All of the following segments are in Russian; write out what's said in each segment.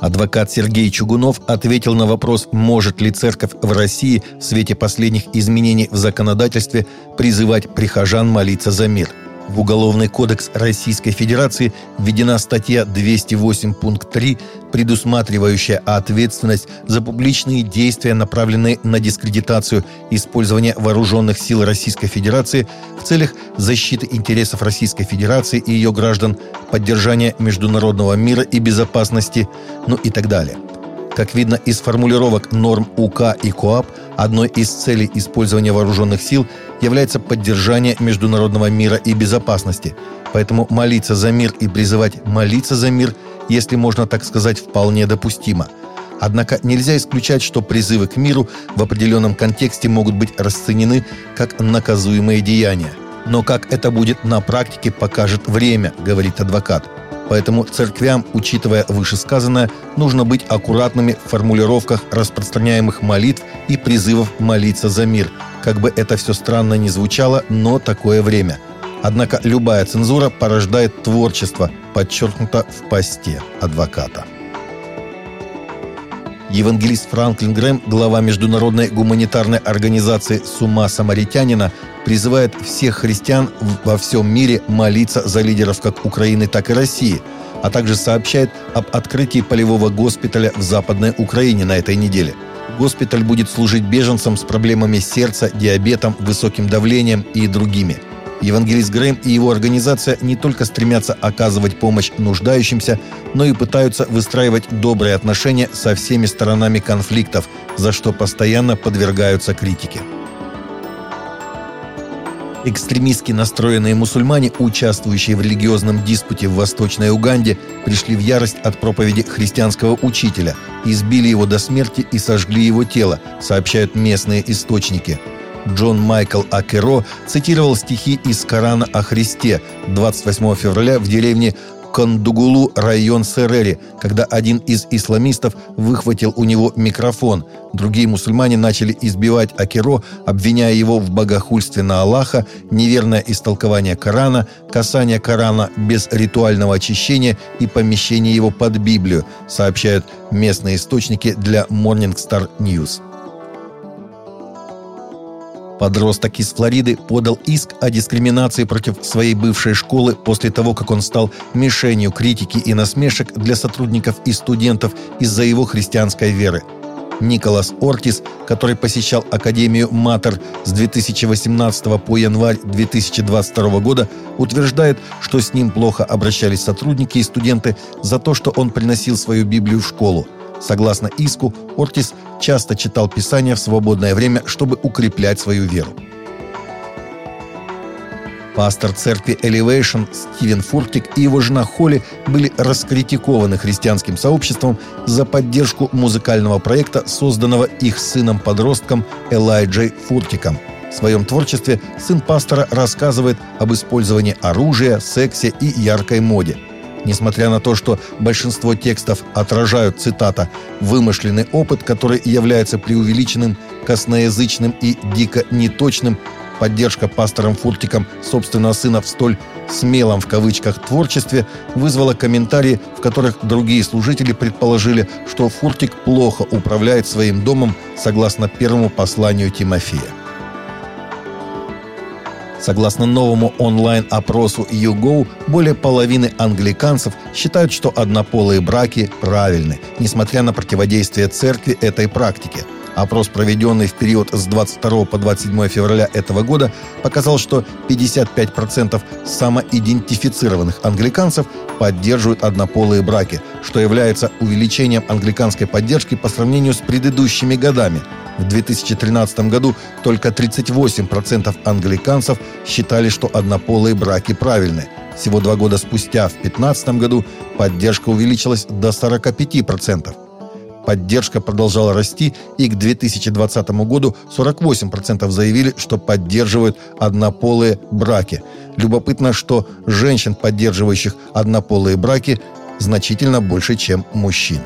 Адвокат Сергей Чугунов ответил на вопрос, может ли церковь в России в свете последних изменений в законодательстве призывать прихожан молиться за мир – в Уголовный кодекс Российской Федерации введена статья 208 пункт 3, предусматривающая ответственность за публичные действия, направленные на дискредитацию использования вооруженных сил Российской Федерации в целях защиты интересов Российской Федерации и ее граждан, поддержания международного мира и безопасности, ну и так далее – как видно из формулировок норм УК и КОАП, одной из целей использования вооруженных сил является поддержание международного мира и безопасности. Поэтому молиться за мир и призывать молиться за мир, если можно так сказать, вполне допустимо. Однако нельзя исключать, что призывы к миру в определенном контексте могут быть расценены как наказуемые деяния. Но как это будет на практике, покажет время, говорит адвокат. Поэтому церквям, учитывая вышесказанное, нужно быть аккуратными в формулировках распространяемых молитв и призывов молиться за мир. Как бы это все странно ни звучало, но такое время. Однако любая цензура порождает творчество, подчеркнуто в посте адвоката. Евангелист Франклин Грэм, глава международной гуманитарной организации «Сума самаритянина», призывает всех христиан во всем мире молиться за лидеров как Украины, так и России, а также сообщает об открытии полевого госпиталя в Западной Украине на этой неделе. Госпиталь будет служить беженцам с проблемами сердца, диабетом, высоким давлением и другими – Евангелист Грэм и его организация не только стремятся оказывать помощь нуждающимся, но и пытаются выстраивать добрые отношения со всеми сторонами конфликтов, за что постоянно подвергаются критике. Экстремистски настроенные мусульмане, участвующие в религиозном диспуте в Восточной Уганде, пришли в ярость от проповеди христианского учителя, избили его до смерти и сожгли его тело, сообщают местные источники – Джон Майкл Акеро цитировал стихи из Корана о Христе 28 февраля в деревне Кондугулу, район Серери, когда один из исламистов выхватил у него микрофон. Другие мусульмане начали избивать Акеро, обвиняя его в богохульстве на Аллаха, неверное истолкование Корана, касание Корана без ритуального очищения и помещение его под Библию, сообщают местные источники для Morning Star News. Подросток из Флориды подал иск о дискриминации против своей бывшей школы после того, как он стал мишенью критики и насмешек для сотрудников и студентов из-за его христианской веры. Николас Ортис, который посещал Академию Матер с 2018 по январь 2022 года, утверждает, что с ним плохо обращались сотрудники и студенты за то, что он приносил свою Библию в школу – Согласно иску, Ортис часто читал Писание в свободное время, чтобы укреплять свою веру. Пастор церкви Elevation Стивен Фуртик и его жена Холли были раскритикованы христианским сообществом за поддержку музыкального проекта, созданного их сыном-подростком Элайджей Фуртиком. В своем творчестве сын пастора рассказывает об использовании оружия, сексе и яркой моде – Несмотря на то, что большинство текстов отражают, цитата, «вымышленный опыт, который является преувеличенным, косноязычным и дико неточным», поддержка пастором Фуртиком собственного сына в столь «смелом» в кавычках творчестве вызвала комментарии, в которых другие служители предположили, что Фуртик плохо управляет своим домом согласно первому посланию Тимофея. Согласно новому онлайн-опросу YouGo, более половины англиканцев считают, что однополые браки правильны, несмотря на противодействие церкви этой практике. Опрос, проведенный в период с 22 по 27 февраля этого года, показал, что 55% самоидентифицированных англиканцев поддерживают однополые браки, что является увеличением англиканской поддержки по сравнению с предыдущими годами – в 2013 году только 38% англиканцев считали, что однополые браки правильны. Всего два года спустя, в 2015 году, поддержка увеличилась до 45%. Поддержка продолжала расти, и к 2020 году 48% заявили, что поддерживают однополые браки. Любопытно, что женщин, поддерживающих однополые браки, значительно больше, чем мужчин.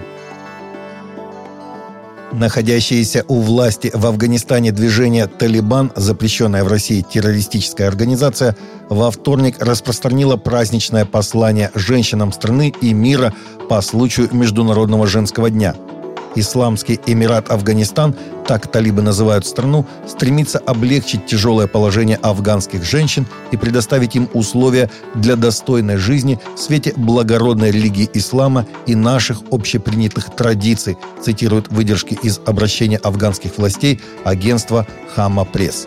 Находящееся у власти в Афганистане движение «Талибан», запрещенная в России террористическая организация, во вторник распространило праздничное послание женщинам страны и мира по случаю Международного женского дня – Исламский Эмират Афганистан, так талибы называют страну, стремится облегчить тяжелое положение афганских женщин и предоставить им условия для достойной жизни в свете благородной религии ислама и наших общепринятых традиций, цитируют выдержки из обращения афганских властей агентства «Хама Пресс».